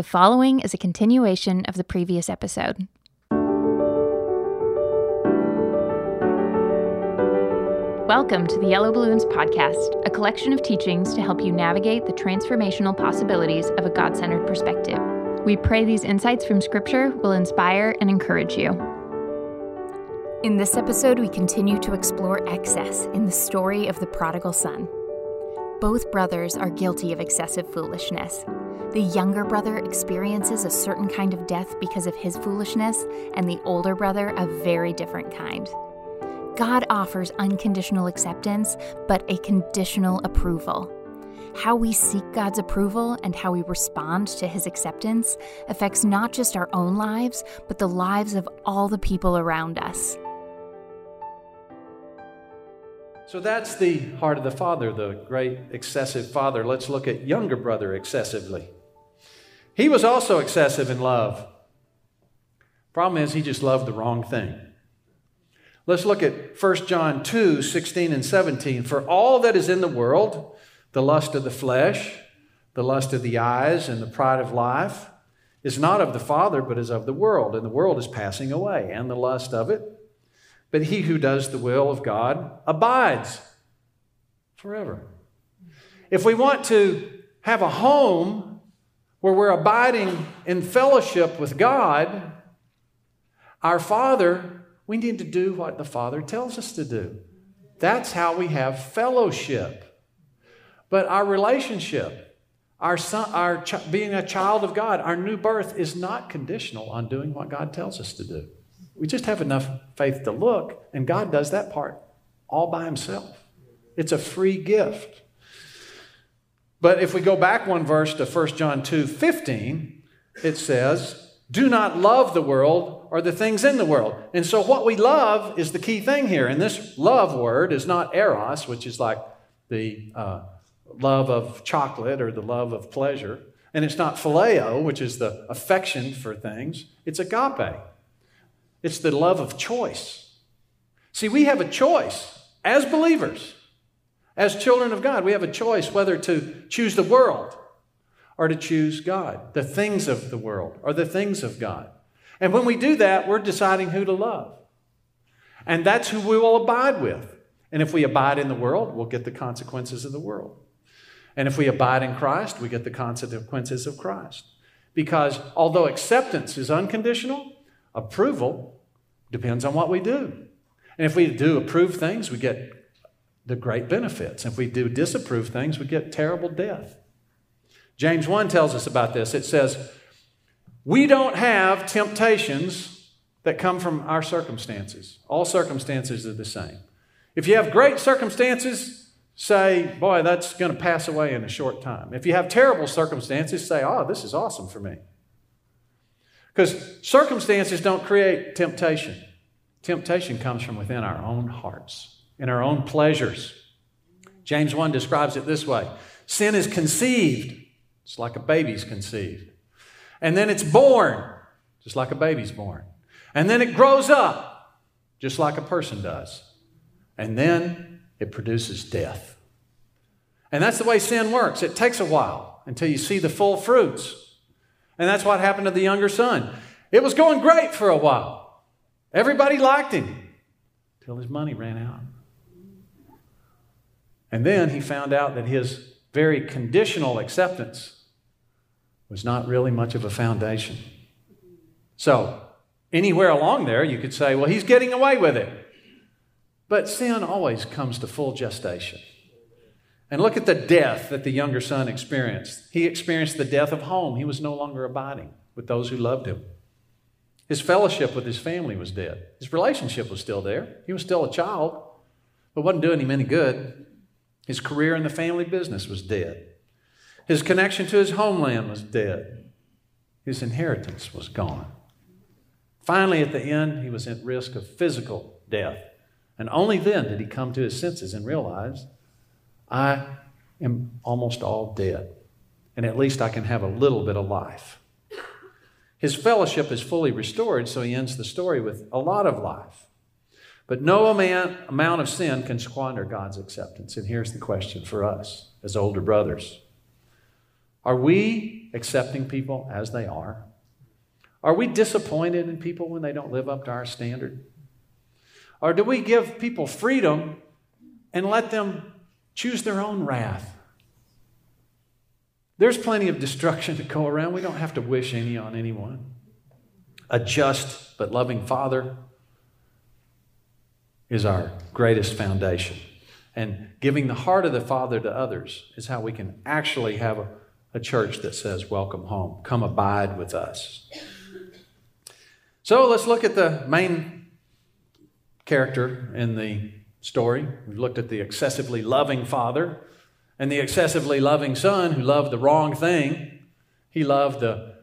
The following is a continuation of the previous episode. Welcome to the Yellow Balloons Podcast, a collection of teachings to help you navigate the transformational possibilities of a God centered perspective. We pray these insights from Scripture will inspire and encourage you. In this episode, we continue to explore excess in the story of the prodigal son. Both brothers are guilty of excessive foolishness. The younger brother experiences a certain kind of death because of his foolishness, and the older brother a very different kind. God offers unconditional acceptance, but a conditional approval. How we seek God's approval and how we respond to his acceptance affects not just our own lives, but the lives of all the people around us. So that's the heart of the Father, the great excessive Father. Let's look at younger brother excessively. He was also excessive in love. Problem is, he just loved the wrong thing. Let's look at 1 John 2 16 and 17. For all that is in the world, the lust of the flesh, the lust of the eyes, and the pride of life, is not of the Father, but is of the world. And the world is passing away, and the lust of it but he who does the will of God abides forever. If we want to have a home where we're abiding in fellowship with God, our Father, we need to do what the Father tells us to do. That's how we have fellowship. But our relationship, our, son, our ch- being a child of God, our new birth is not conditional on doing what God tells us to do. We just have enough faith to look, and God does that part all by Himself. It's a free gift. But if we go back one verse to 1 John 2 15, it says, Do not love the world or the things in the world. And so, what we love is the key thing here. And this love word is not eros, which is like the uh, love of chocolate or the love of pleasure. And it's not phileo, which is the affection for things. It's agape. It's the love of choice. See, we have a choice as believers, as children of God. We have a choice whether to choose the world or to choose God, the things of the world or the things of God. And when we do that, we're deciding who to love. And that's who we will abide with. And if we abide in the world, we'll get the consequences of the world. And if we abide in Christ, we get the consequences of Christ. Because although acceptance is unconditional, Approval depends on what we do. And if we do approve things, we get the great benefits. If we do disapprove things, we get terrible death. James 1 tells us about this. It says, We don't have temptations that come from our circumstances. All circumstances are the same. If you have great circumstances, say, Boy, that's going to pass away in a short time. If you have terrible circumstances, say, Oh, this is awesome for me. Because circumstances don't create temptation. Temptation comes from within our own hearts, in our own pleasures. James 1 describes it this way Sin is conceived, it's like a baby's conceived. And then it's born, just like a baby's born. And then it grows up, just like a person does. And then it produces death. And that's the way sin works. It takes a while until you see the full fruits. And that's what happened to the younger son. It was going great for a while. Everybody liked him until his money ran out. And then he found out that his very conditional acceptance was not really much of a foundation. So, anywhere along there, you could say, well, he's getting away with it. But sin always comes to full gestation. And look at the death that the younger son experienced. He experienced the death of home. He was no longer abiding with those who loved him. His fellowship with his family was dead. His relationship was still there. He was still a child, but wasn't doing him any good. His career in the family business was dead. His connection to his homeland was dead. His inheritance was gone. Finally, at the end, he was at risk of physical death. And only then did he come to his senses and realize I am almost all dead. And at least I can have a little bit of life. His fellowship is fully restored, so he ends the story with a lot of life. But no amount of sin can squander God's acceptance. And here's the question for us as older brothers Are we accepting people as they are? Are we disappointed in people when they don't live up to our standard? Or do we give people freedom and let them choose their own wrath? There's plenty of destruction to go around. We don't have to wish any on anyone. A just but loving Father is our greatest foundation. And giving the heart of the Father to others is how we can actually have a, a church that says, Welcome home. Come abide with us. So let's look at the main character in the story. We've looked at the excessively loving father and the excessively loving son who loved the wrong thing. He loved the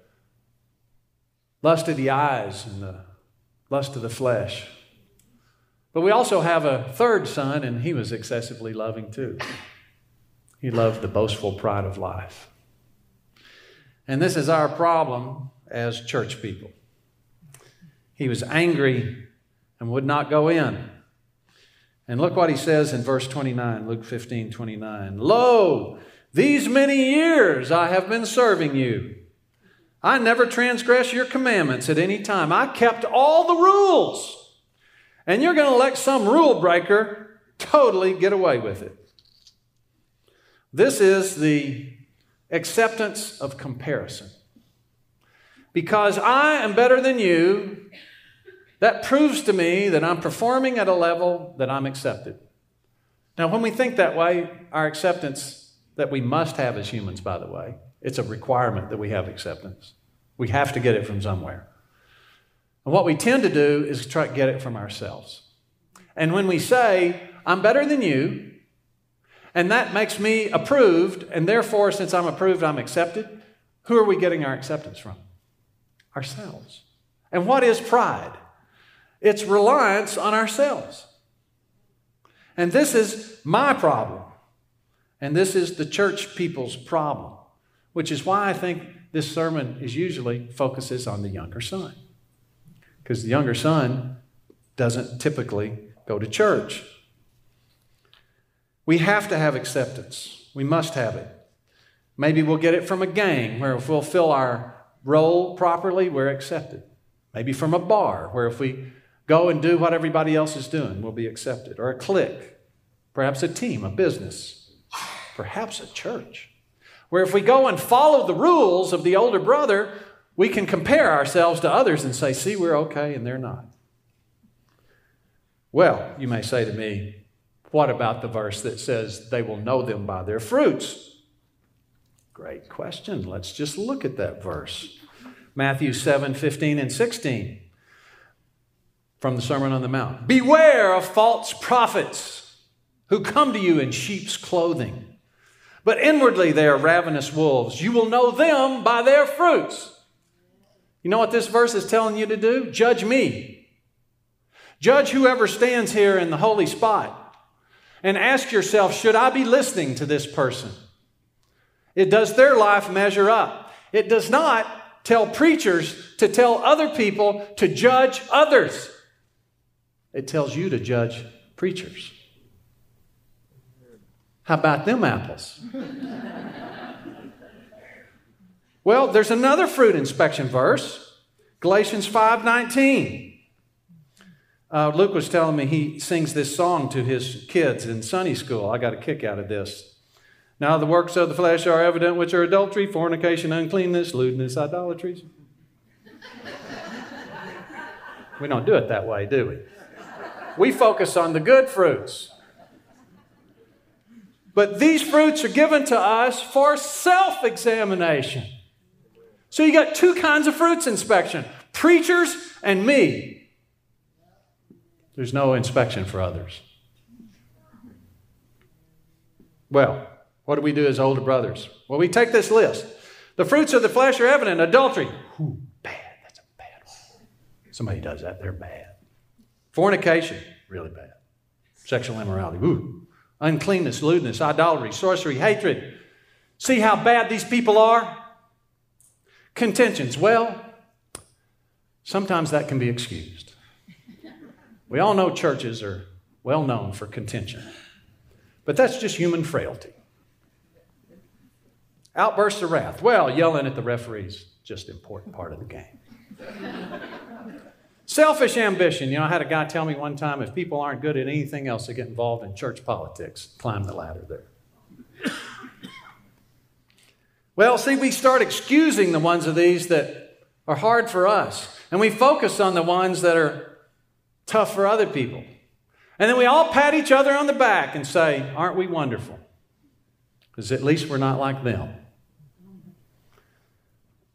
lust of the eyes and the lust of the flesh. But we also have a third son, and he was excessively loving too. He loved the boastful pride of life. And this is our problem as church people. He was angry and would not go in. And look what he says in verse 29, Luke 15 29. Lo, these many years I have been serving you. I never transgressed your commandments at any time. I kept all the rules. And you're going to let some rule breaker totally get away with it. This is the acceptance of comparison. Because I am better than you, that proves to me that I'm performing at a level that I'm accepted. Now, when we think that way, our acceptance that we must have as humans, by the way, it's a requirement that we have acceptance. We have to get it from somewhere. And what we tend to do is try to get it from ourselves. And when we say, I'm better than you, and that makes me approved, and therefore, since I'm approved, I'm accepted, who are we getting our acceptance from? Ourselves. And what is pride? It's reliance on ourselves. And this is my problem. And this is the church people's problem, which is why I think this sermon is usually focuses on the younger son. Because the younger son doesn't typically go to church. We have to have acceptance. We must have it. Maybe we'll get it from a gang where if we'll fill our role properly, we're accepted. Maybe from a bar where if we Go and do what everybody else is doing will be accepted. Or a clique, perhaps a team, a business, perhaps a church. Where if we go and follow the rules of the older brother, we can compare ourselves to others and say, see, we're okay and they're not. Well, you may say to me, what about the verse that says they will know them by their fruits? Great question. Let's just look at that verse. Matthew 7 15 and 16 from the Sermon on the Mount. Beware of false prophets who come to you in sheep's clothing, but inwardly they are ravenous wolves. You will know them by their fruits. You know what this verse is telling you to do? Judge me. Judge whoever stands here in the holy spot and ask yourself should I be listening to this person? It does their life measure up. It does not tell preachers to tell other people to judge others. It tells you to judge preachers. How about them apples? well, there's another fruit inspection verse, Galatians 5:19. Uh, Luke was telling me he sings this song to his kids in Sunday school. I got a kick out of this. Now the works of the flesh are evident, which are adultery, fornication, uncleanness, lewdness, idolatries. we don't do it that way, do we? We focus on the good fruits. But these fruits are given to us for self examination. So you got two kinds of fruits inspection preachers and me. There's no inspection for others. Well, what do we do as older brothers? Well, we take this list. The fruits of the flesh are evident adultery. Ooh, bad. That's a bad one. Somebody does that, they're bad. Fornication, really bad. Sexual immorality, ooh. Uncleanness, lewdness, idolatry, sorcery, hatred. See how bad these people are? Contentions, well, sometimes that can be excused. We all know churches are well known for contention, but that's just human frailty. Outbursts of wrath. Well, yelling at the referees, just important part of the game. Selfish ambition. You know, I had a guy tell me one time if people aren't good at anything else, they get involved in church politics. Climb the ladder there. well, see, we start excusing the ones of these that are hard for us, and we focus on the ones that are tough for other people. And then we all pat each other on the back and say, Aren't we wonderful? Because at least we're not like them.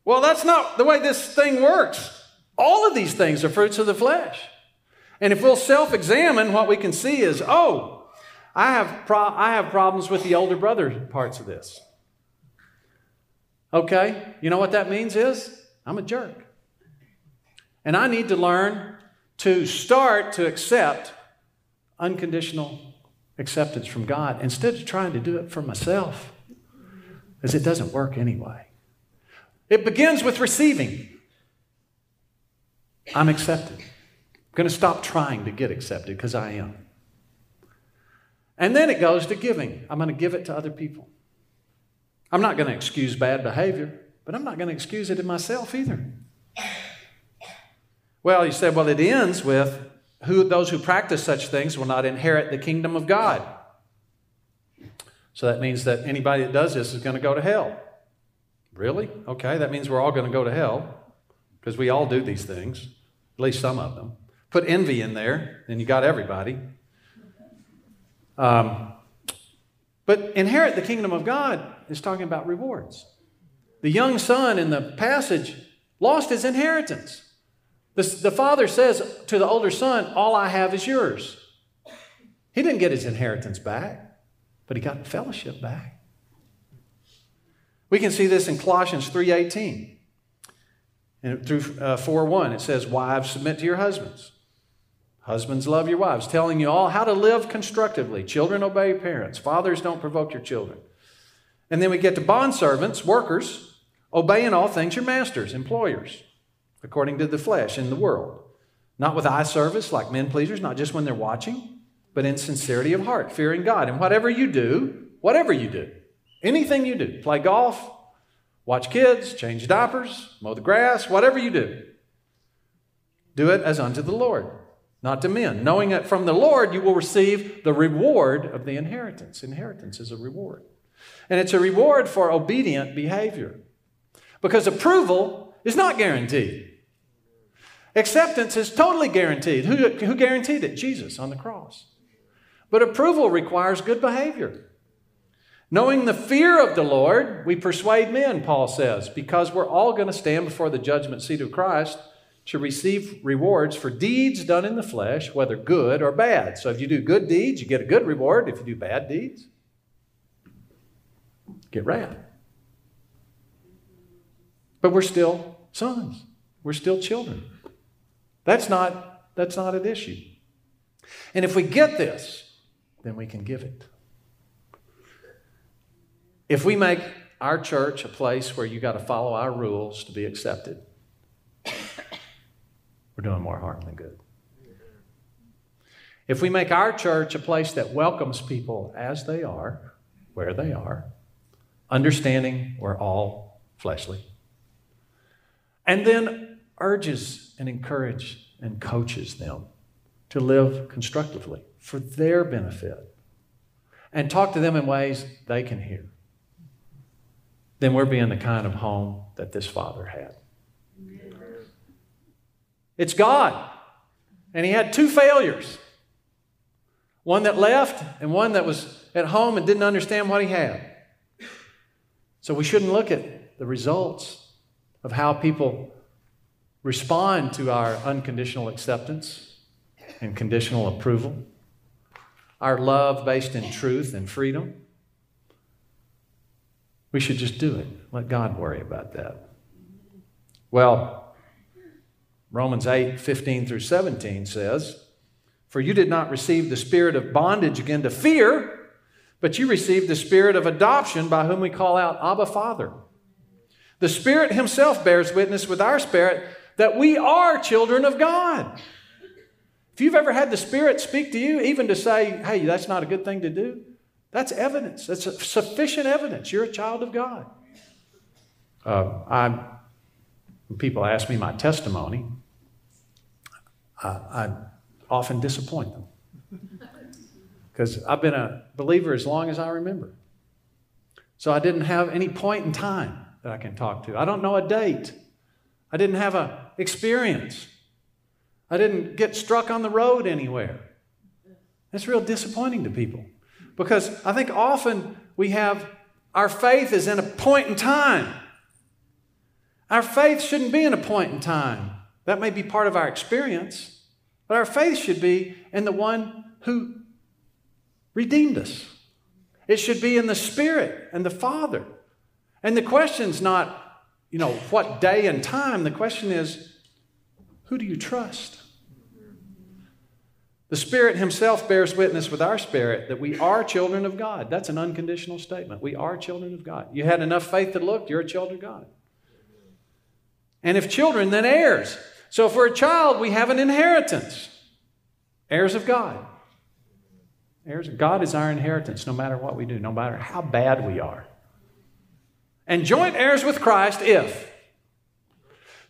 Well, that's not the way this thing works. All of these things are fruits of the flesh. And if we'll self examine, what we can see is, oh, I have, pro- I have problems with the older brother parts of this. Okay, you know what that means is I'm a jerk. And I need to learn to start to accept unconditional acceptance from God instead of trying to do it for myself, because it doesn't work anyway. It begins with receiving. I'm accepted. I'm going to stop trying to get accepted because I am. And then it goes to giving. I'm going to give it to other people. I'm not going to excuse bad behavior, but I'm not going to excuse it in myself either. Well, you said, well, it ends with who those who practice such things will not inherit the kingdom of God. So that means that anybody that does this is going to go to hell. Really? Okay, that means we're all going to go to hell because we all do these things, at least some of them. Put envy in there, and you got everybody. Um, but inherit the kingdom of God is talking about rewards. The young son in the passage lost his inheritance. The, the father says to the older son, All I have is yours. He didn't get his inheritance back, but he got fellowship back. We can see this in Colossians 3:18. And through uh, 4:1 it says, "Wives submit to your husbands. Husbands love your wives, telling you all how to live constructively. Children obey your parents. Fathers don't provoke your children." And then we get to bondservants, workers, obey in all things your masters, employers according to the flesh in the world. Not with eye service like men pleasers, not just when they're watching, but in sincerity of heart, fearing God. And whatever you do, whatever you do, anything you do, play golf, watch kids, change diapers, mow the grass, whatever you do, do it as unto the Lord, not to men, knowing that from the Lord you will receive the reward of the inheritance. Inheritance is a reward. And it's a reward for obedient behavior. Because approval is not guaranteed. Acceptance is totally guaranteed. Who, who guaranteed it? Jesus on the cross. But approval requires good behavior. Knowing the fear of the Lord, we persuade men, Paul says, because we're all going to stand before the judgment seat of Christ to receive rewards for deeds done in the flesh, whether good or bad. So if you do good deeds, you get a good reward. If you do bad deeds, get wrath. But we're still sons, we're still children. That's not, that's not an issue. And if we get this, then we can give it. If we make our church a place where you got to follow our rules to be accepted, we're doing more harm than good. If we make our church a place that welcomes people as they are, where they are, understanding we're all fleshly, and then urges and encourages and coaches them to live constructively for their benefit and talk to them in ways they can hear, then we're being the kind of home that this father had. It's God. And he had two failures one that left and one that was at home and didn't understand what he had. So we shouldn't look at the results of how people respond to our unconditional acceptance and conditional approval, our love based in truth and freedom. We should just do it. Let God worry about that. Well, Romans 8 15 through 17 says, For you did not receive the spirit of bondage again to fear, but you received the spirit of adoption by whom we call out Abba Father. The Spirit Himself bears witness with our spirit that we are children of God. If you've ever had the Spirit speak to you, even to say, hey, that's not a good thing to do, that's evidence. That's sufficient evidence. You're a child of God. Uh, I, when people ask me my testimony, I, I often disappoint them because I've been a believer as long as I remember. So I didn't have any point in time that I can talk to. I don't know a date. I didn't have an experience. I didn't get struck on the road anywhere. That's real disappointing to people because I think often we have our faith is in a point in time. Our faith shouldn't be in a point in time. That may be part of our experience, but our faith should be in the one who redeemed us. It should be in the Spirit and the Father. And the question's not, you know, what day and time. The question is, who do you trust? The Spirit Himself bears witness with our spirit that we are children of God. That's an unconditional statement. We are children of God. You had enough faith to look, you're a child of God. And if children, then heirs. So if we're a child, we have an inheritance. Heirs of God. Heirs of God is our inheritance no matter what we do, no matter how bad we are. And joint heirs with Christ if.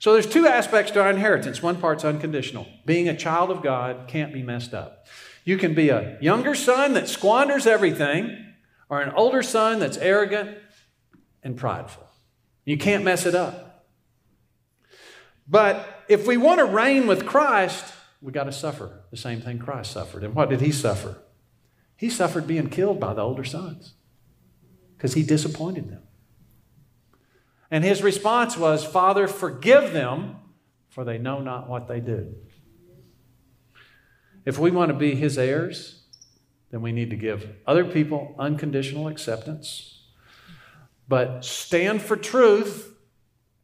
So there's two aspects to our inheritance. One part's unconditional. Being a child of God can't be messed up. You can be a younger son that squanders everything, or an older son that's arrogant and prideful. You can't mess it up. But if we want to reign with Christ, we got to suffer the same thing Christ suffered. And what did he suffer? He suffered being killed by the older sons because he disappointed them. And his response was, Father, forgive them, for they know not what they do. If we want to be his heirs, then we need to give other people unconditional acceptance, but stand for truth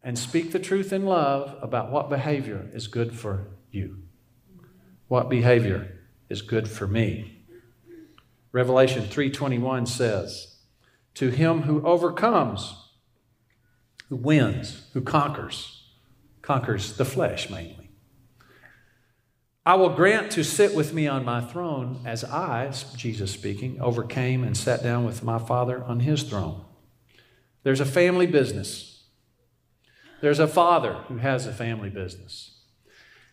and speak the truth in love about what behavior is good for you, what behavior is good for me. Revelation 3:21 says, "To him who overcomes, who wins, who conquers, conquers the flesh mainly. I will grant to sit with me on my throne as I, Jesus speaking, overcame and sat down with my Father on his throne." There's a family business. There's a father who has a family business.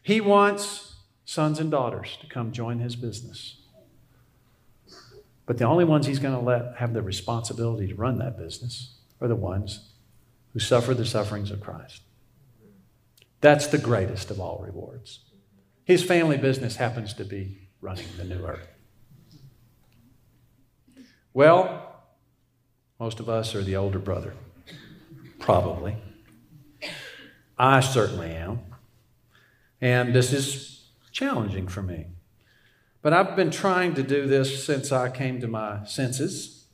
He wants sons and daughters to come join his business. But the only ones he's going to let have the responsibility to run that business are the ones who suffer the sufferings of Christ. That's the greatest of all rewards. His family business happens to be running the new earth. Well, most of us are the older brother. Probably. I certainly am. And this is challenging for me. But I've been trying to do this since I came to my senses,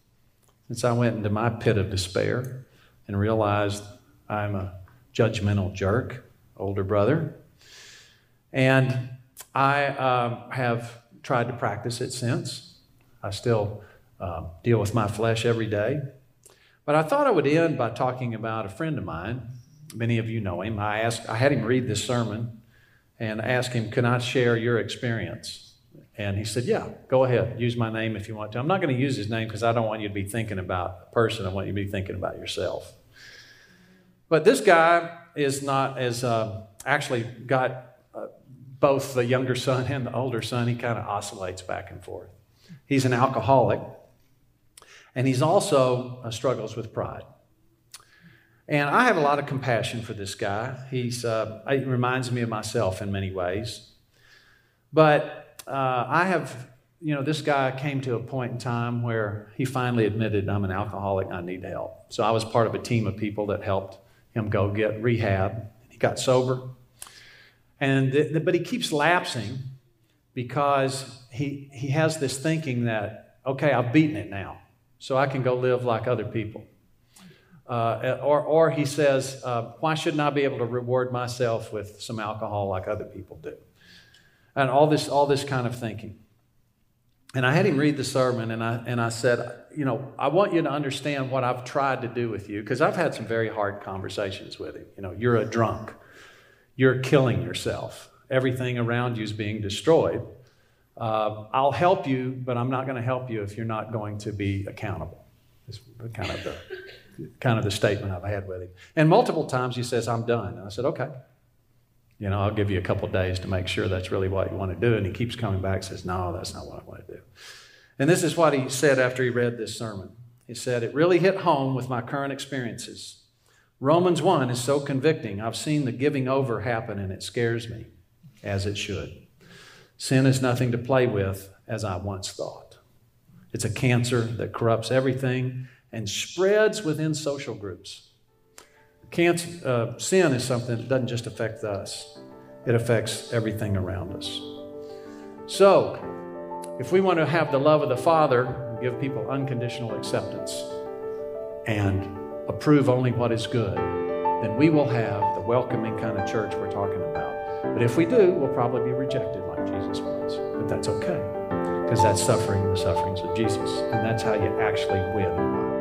since I went into my pit of despair and realized I'm a judgmental jerk, older brother. And I uh, have tried to practice it since. I still uh, deal with my flesh every day. But I thought I would end by talking about a friend of mine. Many of you know him. I, asked, I had him read this sermon and asked him, Can I share your experience? And he said, Yeah, go ahead. Use my name if you want to. I'm not going to use his name because I don't want you to be thinking about a person. I want you to be thinking about yourself. But this guy is not as uh, actually got uh, both the younger son and the older son. He kind of oscillates back and forth. He's an alcoholic, and he's also uh, struggles with pride. And I have a lot of compassion for this guy. He's, uh, he reminds me of myself in many ways. But uh, I have, you know, this guy came to a point in time where he finally admitted, I'm an alcoholic, I need help. So I was part of a team of people that helped him go get rehab. He got sober. And but he keeps lapsing because he, he has this thinking that, okay, I've beaten it now, so I can go live like other people. Uh, or, or he says, uh, why shouldn't I be able to reward myself with some alcohol like other people do? And all this, all this kind of thinking. And I had him read the sermon, and I, and I said, You know, I want you to understand what I've tried to do with you, because I've had some very hard conversations with him. You know, you're a drunk, you're killing yourself, everything around you is being destroyed. Uh, I'll help you, but I'm not going to help you if you're not going to be accountable. It's kind of the kind of the statement I've had with him. And multiple times he says, I'm done. And I said, okay. You know, I'll give you a couple days to make sure that's really what you want to do. And he keeps coming back and says, no, that's not what I want to do. And this is what he said after he read this sermon. He said, It really hit home with my current experiences. Romans 1 is so convicting. I've seen the giving over happen and it scares me, as it should. Sin is nothing to play with, as I once thought. It's a cancer that corrupts everything and spreads within social groups. Cancer, uh, sin is something that doesn't just affect us, it affects everything around us. So, if we want to have the love of the Father, and give people unconditional acceptance, and approve only what is good, then we will have the welcoming kind of church we're talking about. But if we do, we'll probably be rejected like Jesus was. But that's okay, because that's suffering the sufferings of Jesus. And that's how you actually win.